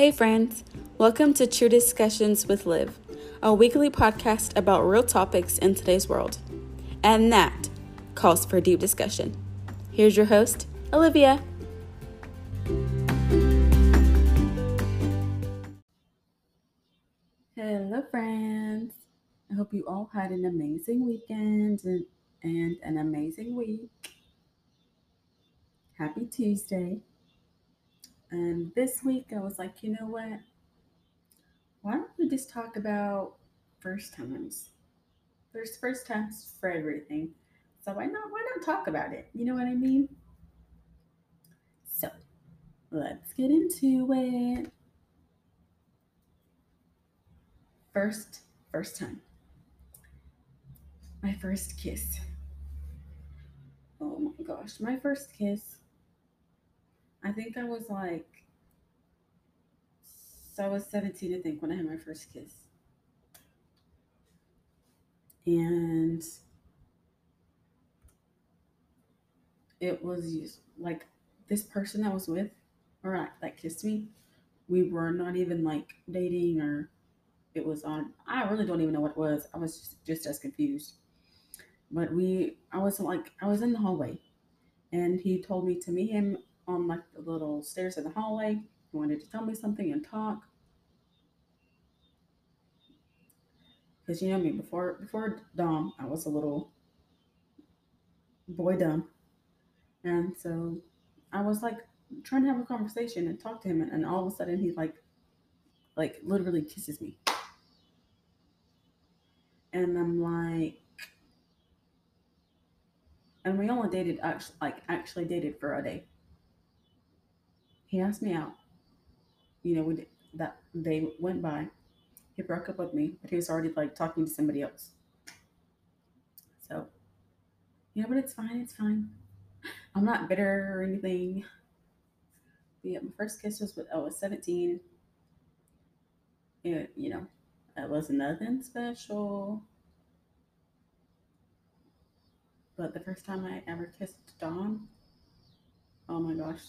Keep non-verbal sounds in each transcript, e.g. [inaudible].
Hey, friends. Welcome to True Discussions with Liv, a weekly podcast about real topics in today's world. And that calls for deep discussion. Here's your host, Olivia. Hello, friends. I hope you all had an amazing weekend and, and an amazing week. Happy Tuesday. And this week I was like, you know what? Why don't we just talk about first times? There's first times for everything. So why not why not talk about it? You know what I mean? So let's get into it. First, first time. My first kiss. Oh my gosh, my first kiss I think I was like, so I was 17, I think, when I had my first kiss. And it was like this person I was with, or that kissed me, we were not even like dating or it was on, I really don't even know what it was. I was just, just as confused. But we, I was like, I was in the hallway and he told me to meet him on like the little stairs in the hallway. He wanted to tell me something and talk. Because you know me, before before Dom, I was a little boy dumb. And so I was like trying to have a conversation and talk to him and, and all of a sudden he like like literally kisses me. And I'm like and we only dated actually like actually dated for a day he asked me out. You know, we that day went by. He broke up with me, but he was already like talking to somebody else. So, you know, but it's fine. It's fine. I'm not bitter or anything. But yeah, my first kiss was when oh, I was 17. It, you know, it was nothing special. But the first time I ever kissed Dom, oh my gosh,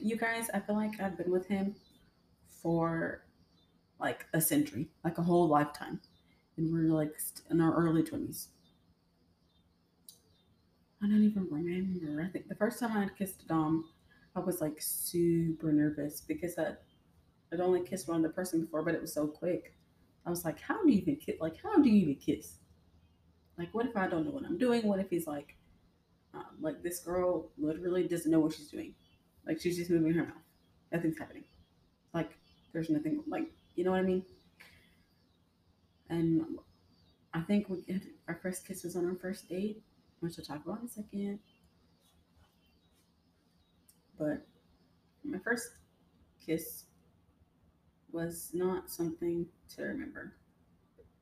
you guys, I feel like I've been with him for like a century, like a whole lifetime. And we're like in our early 20s. I don't even remember. I think the first time I had kissed Dom, I was like super nervous because I, I'd only kissed one other person before, but it was so quick. I was like, how do you even kiss? Like, how do you even kiss? Like, what if I don't know what I'm doing? What if he's like, um, like this girl literally doesn't know what she's doing? Like she's just moving her mouth. Nothing's happening. Like there's nothing like you know what I mean? And I think we had, our first kiss was on our first date, which we'll talk about in a second. But my first kiss was not something to remember.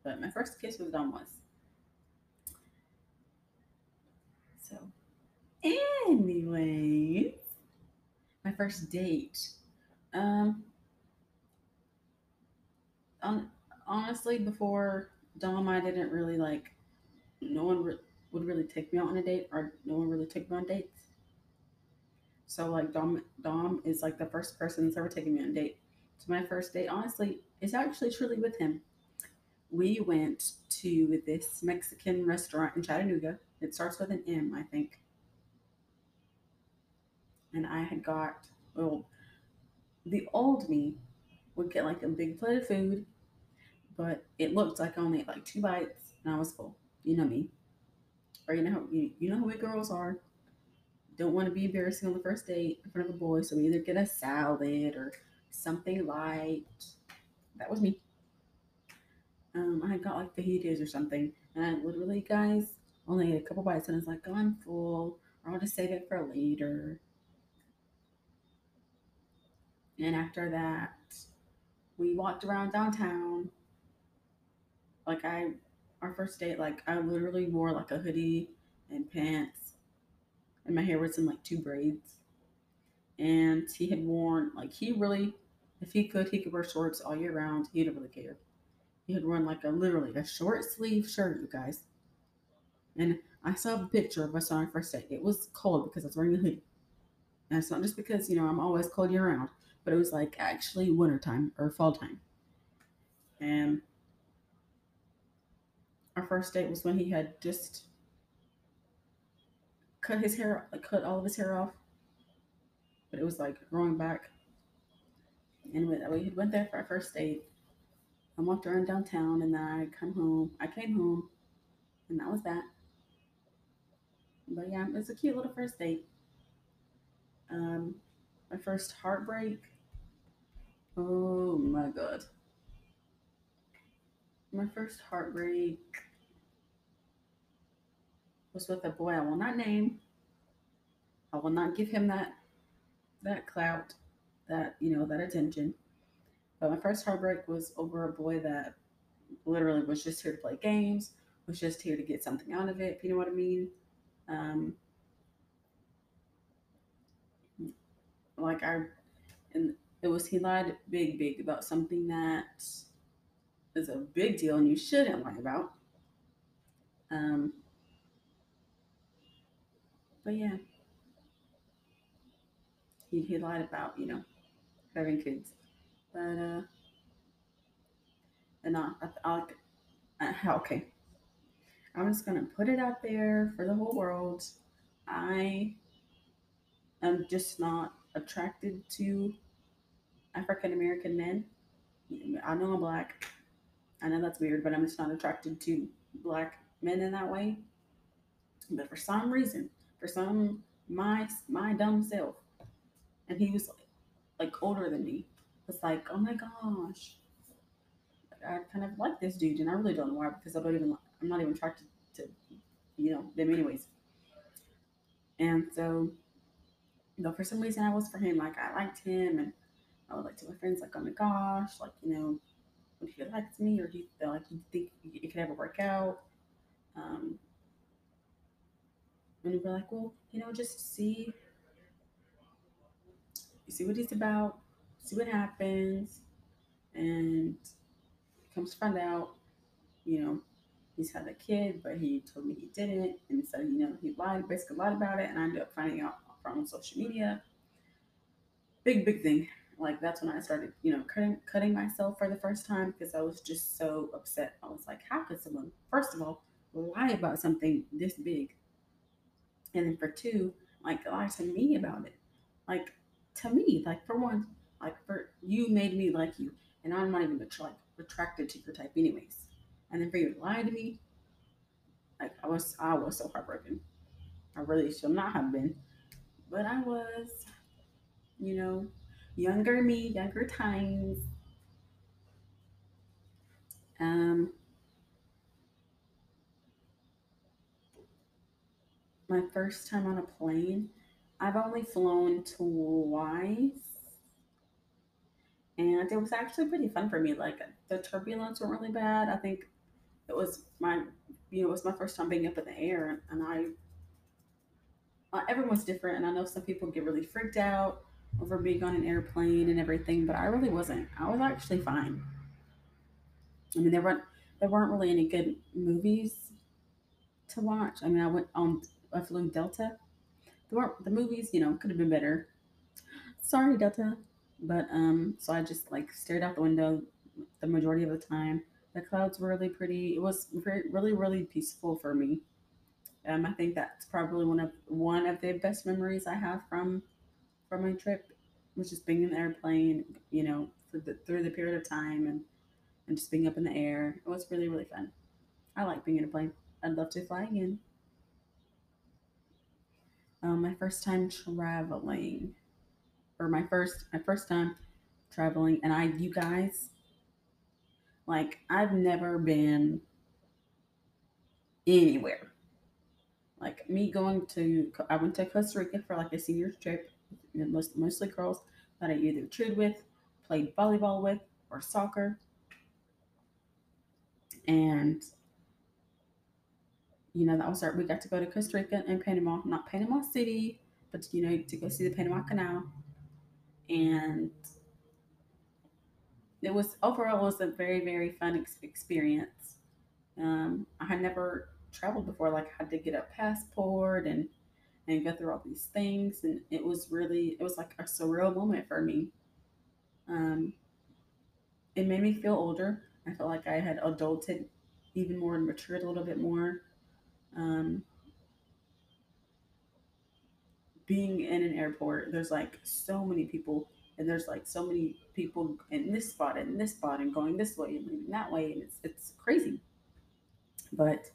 But my first kiss with Dom was. So, anyways, my first date. Um, on, honestly, before Dom, I didn't really like. No one re- would really take me out on a date, or no one really took me on dates. So like Dom, Dom is like the first person that's ever taken me on a date. So my first date, honestly, is actually truly with him. We went to this Mexican restaurant in Chattanooga. It starts with an M, I think and I had got well, the old me would get like a big plate of food, but it looked like I only like two bites and I was full. You know me, or you know how you, you know who we girls are. Don't want to be embarrassing on the first date in front of a boy, so we either get a salad or something light. That was me. Um, I got like fajitas or something, and I literally, guys, only ate a couple bites, and I was like, oh, I'm full, or I'll just save it for later. And after that, we walked around downtown. Like I, our first date, like I literally wore like a hoodie and pants, and my hair was in like two braids. And he had worn like he really, if he could, he could wear shorts all year round. He didn't really care. He had worn like a literally a short sleeve shirt, you guys. And I saw a picture of us on our first date. It was cold because I was wearing a hoodie. And it's not just because, you know, I'm always cold year round but it was like actually wintertime or fall time. And our first date was when he had just cut his hair, like cut all of his hair off, but it was like growing back. And we, we went there for our first date. I walked around downtown, and then I come home. I came home, and that was that. But yeah, it was a cute little first date. Um, my first heartbreak. Oh my god. My first heartbreak was with a boy I will not name. I will not give him that that clout, that you know, that attention. But my first heartbreak was over a boy that literally was just here to play games, was just here to get something out of it, if you know what I mean. Um, like I, and it was he lied big, big about something that is a big deal and you shouldn't lie about. Um, but yeah, he, he lied about, you know, having kids. But, uh, and I, I, I, okay. I'm just gonna put it out there for the whole world. I am just not attracted to African American men. I know I'm black. I know that's weird, but I'm just not attracted to black men in that way. But for some reason, for some my my dumb self, and he was like, like older than me. It's like, oh my gosh, I kind of like this dude, and I really don't know why because I don't even I'm not even attracted to you know them anyways. And so, you know, for some reason I was for him. Like I liked him, and I would like to my friends like, oh my gosh, like you know, would he like me, or you feel like you think it could ever work out? Um, and we'd be like, well, you know, just see, see what he's about, see what happens, and comes to find out, you know, he's had a kid, but he told me he didn't, and so you know he lied, basically lied about it, and I ended up finding out from social media. Big big thing. Like that's when I started, you know, cutting cutting myself for the first time because I was just so upset. I was like, how could someone, first of all, lie about something this big, and then for two, like lie to me about it, like to me, like for one, like for you made me like you, and I'm not even like attracted to your type anyways. And then for you to lie to me, like I was I was so heartbroken. I really should not have been. But I was, you know, younger me, younger times. Um my first time on a plane, I've only flown twice and it was actually pretty fun for me. Like the turbulence weren't really bad. I think it was my, you know, it was my first time being up in the air, and I, uh, everyone's different, and I know some people get really freaked out over being on an airplane and everything, but I really wasn't. I was actually fine. I mean, there weren't there weren't really any good movies to watch. I mean, I went on I flew Delta. There weren't the movies, you know, could have been better. Sorry, Delta. But um, so I just like stared out the window the majority of the time. The clouds were really pretty. It was really, really peaceful for me. Um, I think that's probably one of one of the best memories I have from from my trip, was just being in the airplane. You know, the, through the period of time and and just being up in the air. It was really, really fun. I like being in a plane. I'd love to fly again. Um, my first time traveling or my first my first time traveling and I you guys like I've never been anywhere. Like me going to I went to Costa Rica for like a senior trip, most, mostly girls that I either cheered with, played volleyball with, or soccer. And you know, that was our we got to go to Costa Rica and Panama, not Panama City, but you know, to go see the Panama Canal and it was overall it was a very very fun ex- experience. Um, I had never traveled before, like I had to get a passport and and go through all these things, and it was really it was like a surreal moment for me. Um, it made me feel older. I felt like I had adulted even more and matured a little bit more. Um, being in an airport, there's like so many people, and there's like so many people in this spot and this spot and going this way and leaving that way, and it's it's crazy. But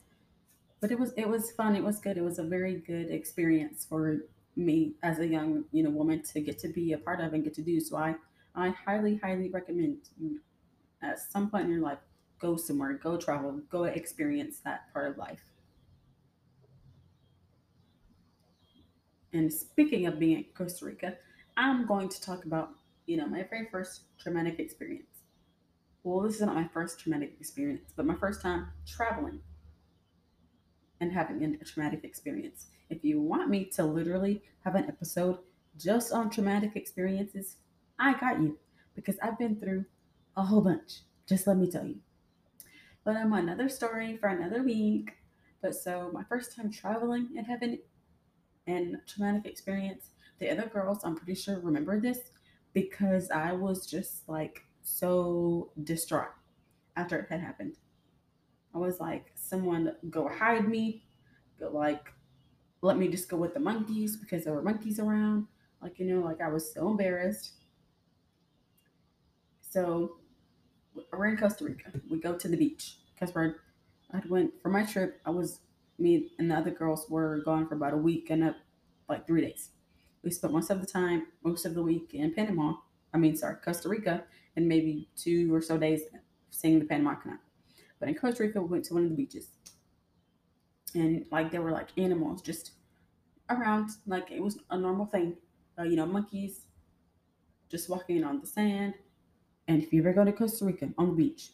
but it was it was fun. It was good. It was a very good experience for me as a young you know woman to get to be a part of and get to do. So I I highly highly recommend you at some point in your life go somewhere, go travel, go experience that part of life. And speaking of being in Costa Rica, I'm going to talk about you know my very first traumatic experience. Well, this is not my first traumatic experience, but my first time traveling and having a traumatic experience. If you want me to literally have an episode just on traumatic experiences, I got you because I've been through a whole bunch. Just let me tell you. But I'm another story for another week. But so my first time traveling and having an traumatic experience, the other girls, I'm pretty sure, remember this because I was just like so distraught after it had happened. I was like, someone go hide me, go like let me just go with the monkeys because there were monkeys around. Like, you know, like I was so embarrassed. So we're in Costa Rica. We go to the beach because we're I went for my trip. I was me and the other girls were gone for about a week and a, like three days. We spent most of the time, most of the week in Panama. I mean, sorry, Costa Rica, and maybe two or so days seeing the Panama Canal. But in Costa Rica, we went to one of the beaches, and like there were like animals just around, like it was a normal thing. Uh, you know, monkeys just walking on the sand. And if you ever go to Costa Rica on the beach,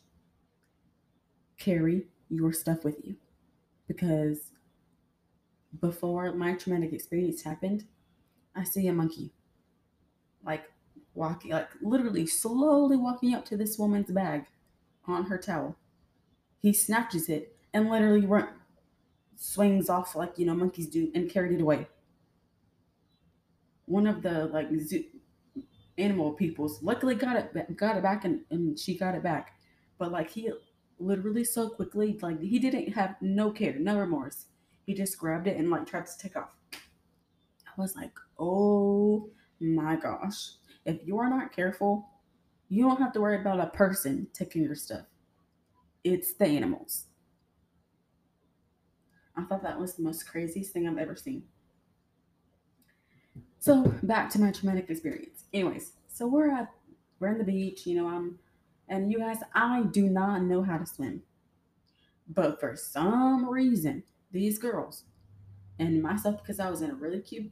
carry your stuff with you because before my traumatic experience happened, I see a monkey like walking, like literally slowly walking up to this woman's bag on her towel. He snatches it and literally run, swings off like you know monkeys do and carried it away. One of the like zoo, animal peoples luckily got it got it back and, and she got it back, but like he literally so quickly like he didn't have no care no remorse. He just grabbed it and like tried to take off. I was like, oh my gosh. If you are not careful, you don't have to worry about a person taking your stuff. It's the animals. I thought that was the most craziest thing I've ever seen. So back to my traumatic experience. Anyways, so we're at we're in the beach, you know, I'm and you guys, I do not know how to swim. But for some reason, these girls and myself, because I was in a really cute,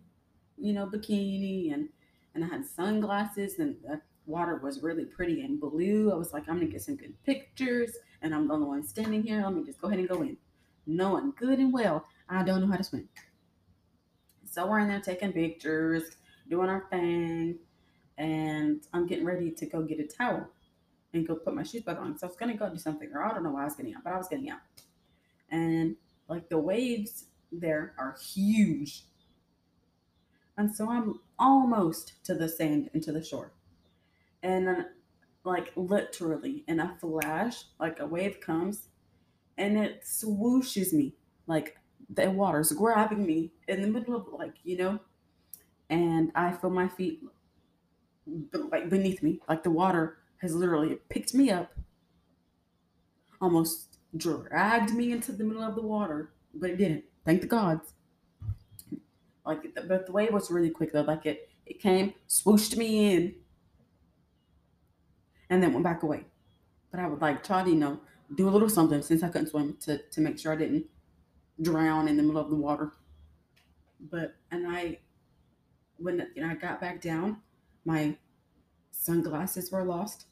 you know, bikini and and I had sunglasses and the water was really pretty and blue. I was like, I'm gonna get some good pictures and I'm the only one standing here. Let me just go ahead and go in. Knowing good and well I don't know how to swim. So we're in there taking pictures, doing our thing, and I'm getting ready to go get a towel and go put my shoes back on. So I was gonna go do something, or I don't know why I was getting out, but I was getting out. And like the waves there are huge. And so I'm almost to the sand and to the shore. And then like literally in a flash, like a wave comes and it swooshes me. Like the water's grabbing me in the middle of like, you know, and I feel my feet like beneath me. Like the water has literally picked me up, almost dragged me into the middle of the water, but it didn't. Thank the gods. Like, but the wave was really quick though. Like it, it came, swooshed me in, and then went back away. But I would like try to, you know, do a little something since I couldn't swim to to make sure I didn't drown in the middle of the water. But and I, when you know, I got back down, my sunglasses were lost,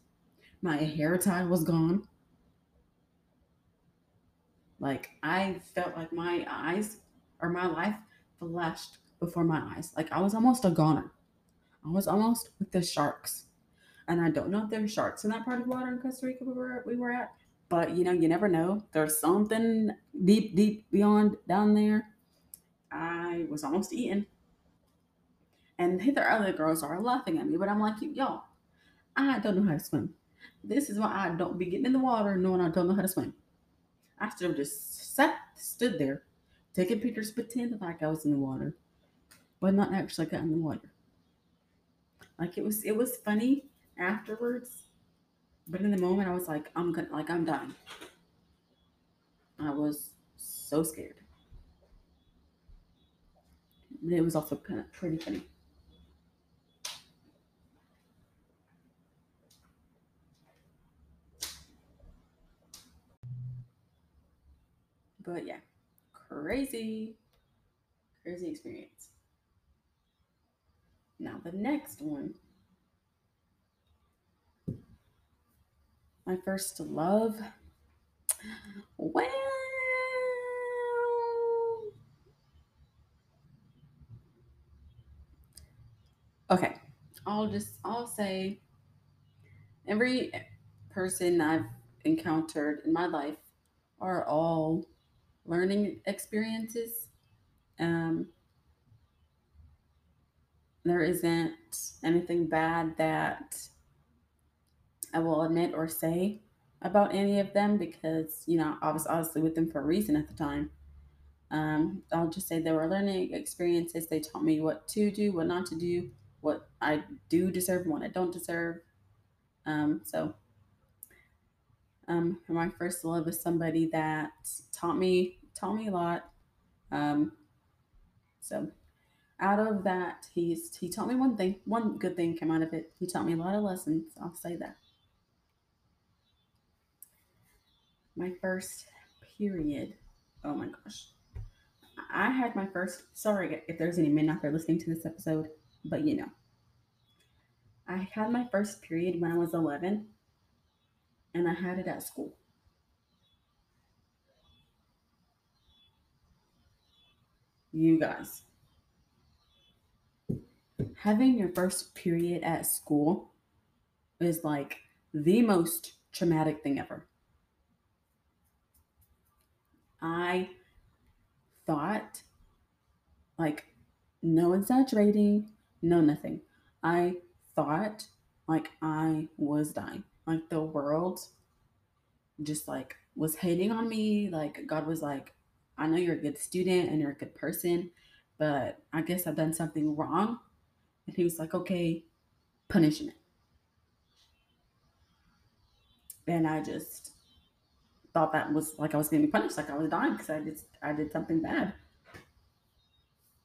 my hair tie was gone. Like I felt like my eyes or my life flashed before my eyes. Like I was almost a goner. I was almost with the sharks. And I don't know if there's sharks in that part of water in Costa Rica we were we were at, but you know, you never know. There's something deep, deep beyond down there. I was almost eaten. And [laughs] the other girls are laughing at me, but I'm like, y'all, I don't know how to swim. This is why I don't be getting in the water knowing I don't know how to swim. I should have just sat, stood there, taking pictures, pretending like I was in the water, but not actually got in the water. Like it was, it was funny afterwards, but in the moment I was like, I'm gonna, like I'm done. I was so scared. It was also kind of pretty funny. But yeah, crazy, crazy experience. Now, the next one, my first love. Well, okay, I'll just, I'll say every person I've encountered in my life are all learning experiences. Um, there isn't anything bad that I will admit or say about any of them because, you know, I was obviously with them for a reason at the time. Um, I'll just say they were learning experiences. They taught me what to do, what not to do, what I do deserve, and what I don't deserve. Um, so, um, my first love is somebody that taught me taught me a lot. Um, so out of that, he's he taught me one thing. One good thing came out of it. He taught me a lot of lessons. I'll say that. My first period. Oh my gosh. I had my first. Sorry if there's any men out there listening to this episode, but you know, I had my first period when I was 11, and I had it at school. You guys, having your first period at school is like the most traumatic thing ever. I thought, like, no exaggerating, no nothing. I thought like I was dying. Like the world just like was hating on me. Like God was like, I know you're a good student and you're a good person, but I guess I've done something wrong. And he was like, okay, punishment. And I just thought that was like I was be punished, like I was dying because I did I did something bad.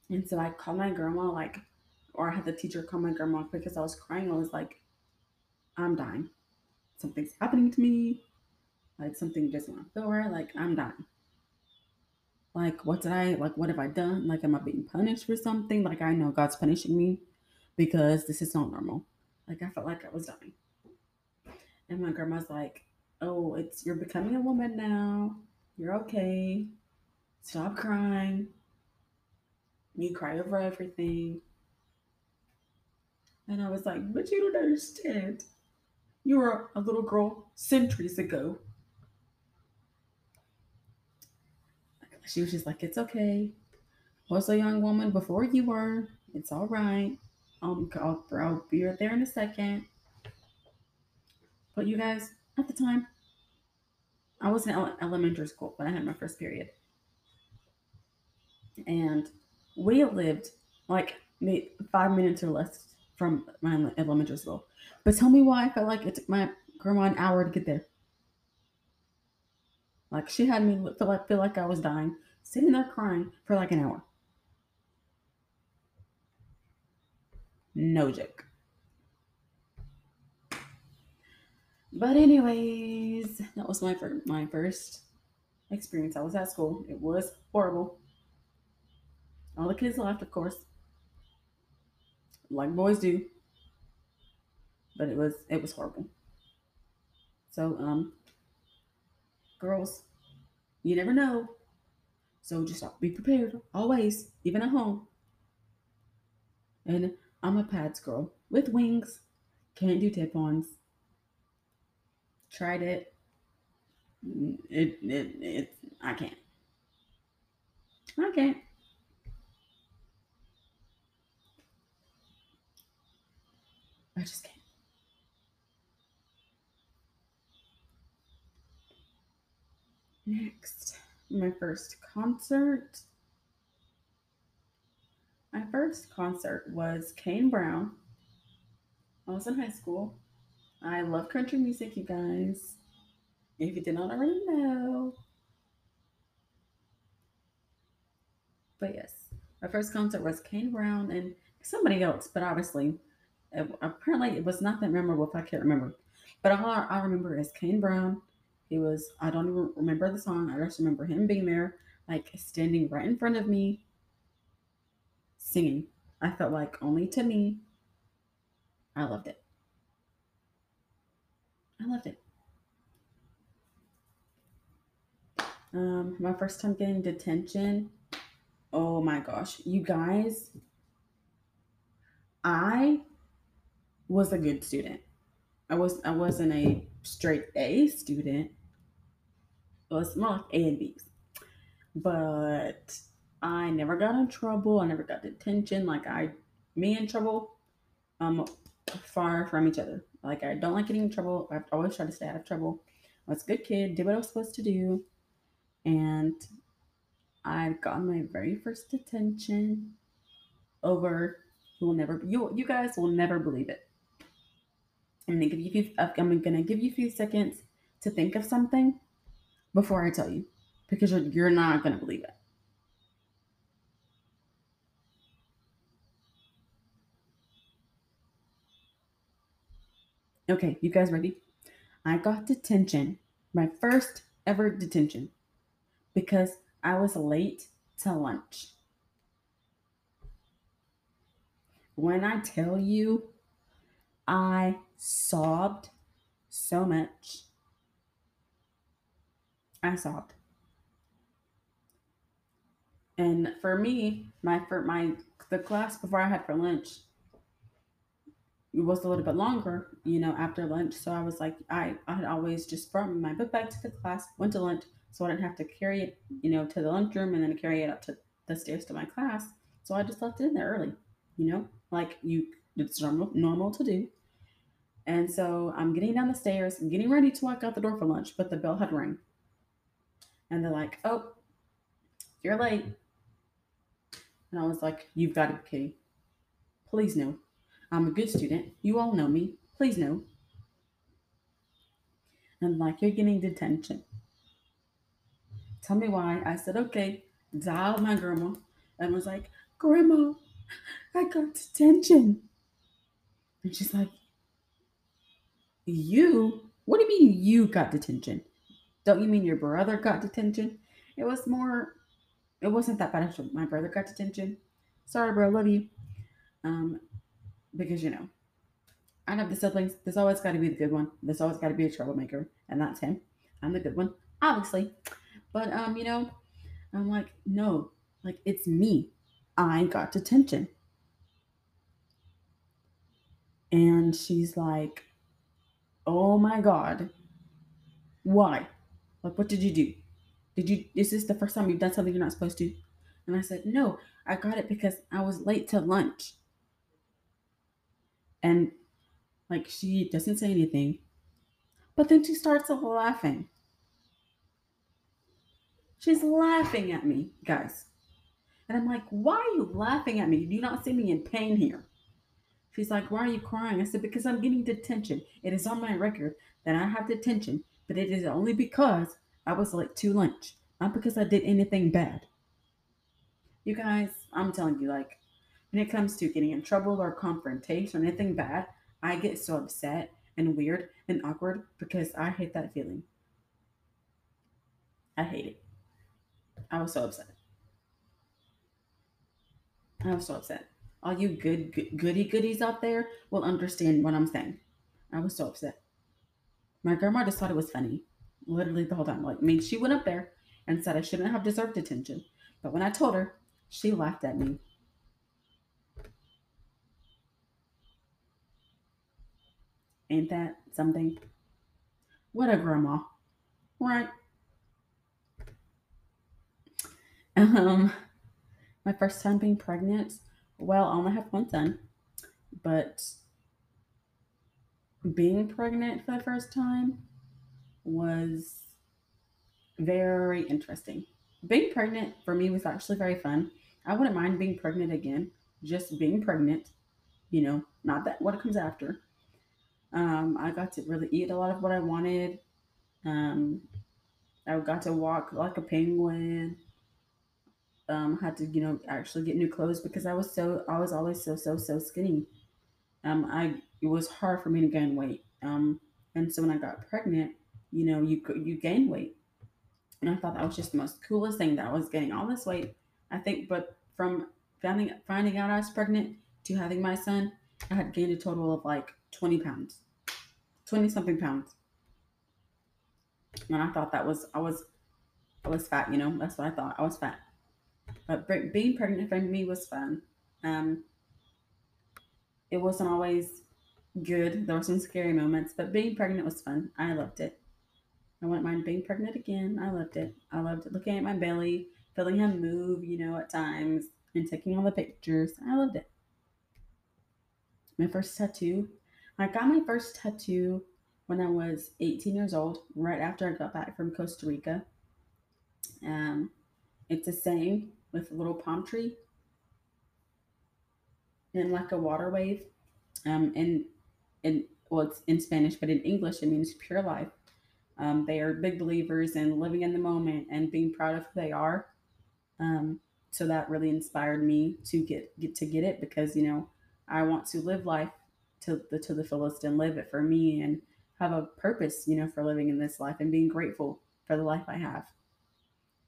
And so I called my grandma, like, or I had the teacher call my grandma because I was crying. I was like, I'm dying. Something's happening to me. Like something doesn't want to feel right. Like I'm dying. Like what did I like? What have I done? Like am I being punished for something? Like I know God's punishing me because this is not normal. Like I felt like I was dying. And my grandma's like, "Oh, it's you're becoming a woman now. You're okay. Stop crying. You cry over everything." And I was like, "But you don't understand. You were a little girl centuries ago." She was just like, "It's okay. I was a young woman before you were. It's all right. Um, I'll, I'll be right there in a second. But you guys, at the time, I was in elementary school when I had my first period. And we lived like five minutes or less from my elementary school. But tell me why I felt like it took my grandma an hour to get there. Like she had me feel like feel like I was dying, sitting there crying for like an hour. No joke. But anyways, that was my first my first experience. I was at school. It was horrible. All the kids laughed, of course, like boys do. But it was it was horrible. So um, girls, you never know. So just be prepared always, even at home. And I'm a pads girl with wings. Can't do tampons tried it. It it it I can't. I can't. I just can't. Next, my first concert. My first concert was Kane Brown. I was in high school. I love country music, you guys. If you did not already know. But yes, my first concert was Kane Brown and somebody else, but obviously, it, apparently it was not that memorable if I can't remember. But all I, remember is Kane Brown. He was, I don't even remember the song. I just remember him being there, like standing right in front of me, singing. I felt like only to me. I loved it. I loved it. Um, my first time getting detention. Oh my gosh, you guys, I was a good student. I was I wasn't a straight A student. It was more like A and B's. But I never got in trouble. I never got detention. Like I me in trouble, um far from each other. Like I don't like getting in trouble. I've always tried to stay out of trouble. I was a good kid, did what I was supposed to do, and I got my very first detention over. You will never. You you guys will never believe it. I'm gonna give you. I'm gonna give you a few seconds to think of something before I tell you, because you're, you're not gonna believe it. Okay, you guys ready? I got detention, my first ever detention, because I was late to lunch. When I tell you, I sobbed so much. I sobbed. And for me, my for my the class before I had for lunch it was a little bit longer, you know, after lunch. So I was like, I, I had always just brought my book back to the class, went to lunch, so I didn't have to carry it, you know, to the lunchroom and then carry it up to the stairs to my class. So I just left it in there early, you know, like you, it's normal, normal to do. And so I'm getting down the stairs, I'm getting ready to walk out the door for lunch, but the bell had rang. And they're like, oh, you're late. And I was like, you've got to be kidding. Please no. I'm a good student. You all know me. Please know. And like, you're getting detention. Tell me why. I said, okay. Dialed my grandma and was like, Grandma, I got detention. And she's like, You? What do you mean you got detention? Don't you mean your brother got detention? It was more, it wasn't that bad. My brother got detention. Sorry, bro. Love you. Um, because you know, I have the siblings. There's always got to be the good one. There's always got to be a troublemaker, and that's him. I'm the good one, obviously. But um, you know, I'm like, no, like it's me. I got detention. And she's like, oh my god, why? Like, what did you do? Did you? Is this the first time you've done something you're not supposed to? And I said, no, I got it because I was late to lunch. And like she doesn't say anything, but then she starts laughing. She's laughing at me, guys. And I'm like, why are you laughing at me? Do you not see me in pain here? She's like, why are you crying? I said, because I'm getting detention. It is on my record that I have detention, but it is only because I was late to lunch, not because I did anything bad. You guys, I'm telling you, like, when it comes to getting in trouble or confrontation or anything bad, I get so upset and weird and awkward because I hate that feeling. I hate it. I was so upset. I was so upset. All you good, good goody goodies out there will understand what I'm saying. I was so upset. My grandma just thought it was funny, literally the whole time. Like, I mean, she went up there and said I shouldn't have deserved detention. But when I told her, she laughed at me Ain't that something? What a grandma. Right. Um, my first time being pregnant. Well, I only have one son, but being pregnant for the first time was Very interesting. Being pregnant for me was actually very fun. I wouldn't mind being pregnant again, just being pregnant, you know, not that what comes after. Um, I got to really eat a lot of what I wanted. Um, I got to walk like a penguin. Um, had to, you know, actually get new clothes because I was so, I was always so, so, so skinny. Um, I, it was hard for me to gain weight. Um, and so when I got pregnant, you know, you, you gain weight And I thought that was just the most coolest thing that I was getting all this weight. I think, but from finding finding out I was pregnant to having my son, I had gained a total of like 20 pounds, 20 something pounds. And I thought that was I was I was fat, you know. That's what I thought. I was fat. But being pregnant for me was fun. Um, it wasn't always good. There were some scary moments, but being pregnant was fun. I loved it. I wouldn't mind being pregnant again. I loved it. I loved looking at my belly, feeling him move, you know, at times, and taking all the pictures. I loved it. My first tattoo. I got my first tattoo when I was 18 years old, right after I got back from Costa Rica. Um, it's a saying with a little palm tree and like a water wave. Um, and in well, it's in Spanish, but in English it means pure life. Um, they are big believers in living in the moment and being proud of who they are. Um, so that really inspired me to get get to get it because you know I want to live life to the to the fullest and live it for me and have a purpose, you know, for living in this life and being grateful for the life I have.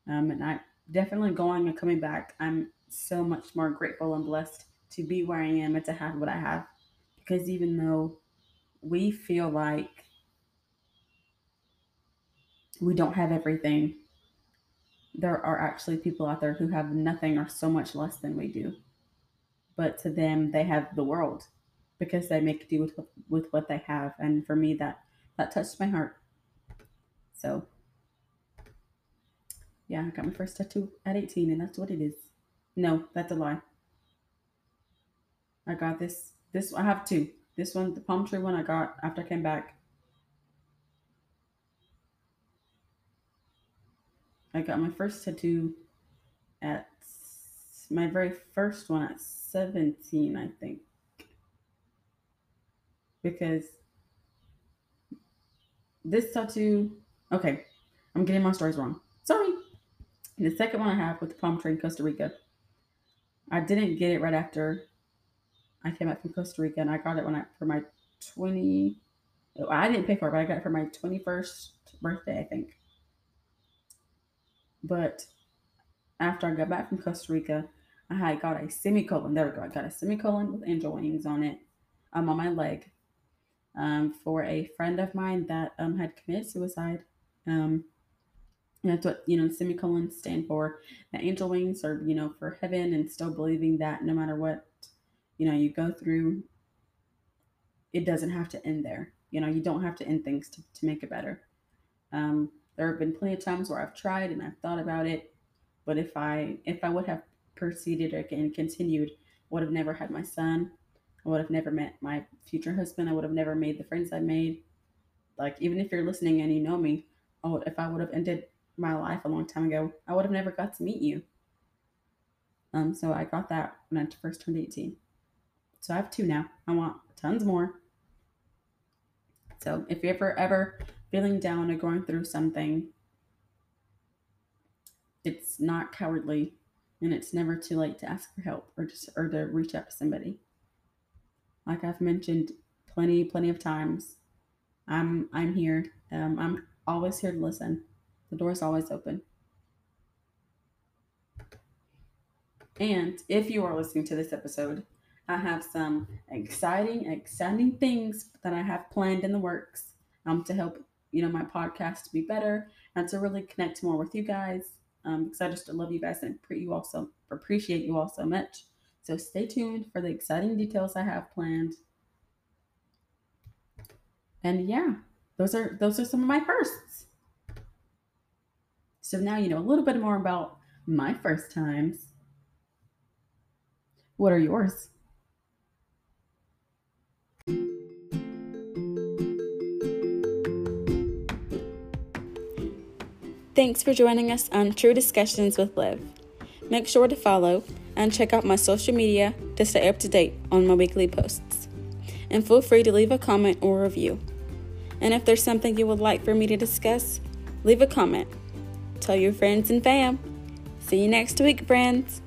Um, and I definitely going and coming back. I'm so much more grateful and blessed to be where I am and to have what I have. Because even though we feel like we don't have everything. There are actually people out there who have nothing or so much less than we do. But to them, they have the world because they make do with with what they have. And for me, that that touched my heart. So, yeah, I got my first tattoo at 18, and that's what it is. No, that's a lie. I got this. This I have two. This one, the palm tree one, I got after I came back I got my first tattoo at my very first one at 17, I think. Because this tattoo, okay, I'm getting my stories wrong. Sorry. The second one I have with the palm tree in Costa Rica, I didn't get it right after I came back from Costa Rica, and I got it when I for my 20. I didn't pay for it, but I got it for my 21st birthday, I think. But after I got back from Costa Rica, I got a semicolon. There we go. I got a semicolon with angel wings on it um, on my leg um, for a friend of mine that um, had committed suicide. Um, that's what, you know, semicolons stand for. The angel wings are, you know, for heaven and still believing that no matter what, you know, you go through, it doesn't have to end there. You know, you don't have to end things to, to make it better. Um, there have been plenty of times where I've tried and I've thought about it, but if I if I would have proceeded and continued, would have never had my son. I would have never met my future husband. I would have never made the friends I made. Like even if you're listening and you know me, oh, if I would have ended my life a long time ago, I would have never got to meet you. Um, so I got that when I first turned 18. So I have two now. I want tons more. So if you're ever ever feeling down or going through something, it's not cowardly and it's never too late to ask for help or just or to reach out to somebody. Like I've mentioned plenty, plenty of times, I'm I'm here. Um, I'm always here to listen. The door is always open. And if you are listening to this episode, I have some exciting, exciting things that I have planned in the works um, to help you know my podcast to be better and to really connect more with you guys um, because I just love you guys and you also appreciate you all so much. So stay tuned for the exciting details I have planned. And yeah, those are those are some of my firsts. So now you know a little bit more about my first times. What are yours? Thanks for joining us on True Discussions with Liv. Make sure to follow and check out my social media to stay up to date on my weekly posts. And feel free to leave a comment or review. And if there's something you would like for me to discuss, leave a comment. Tell your friends and fam. See you next week, friends.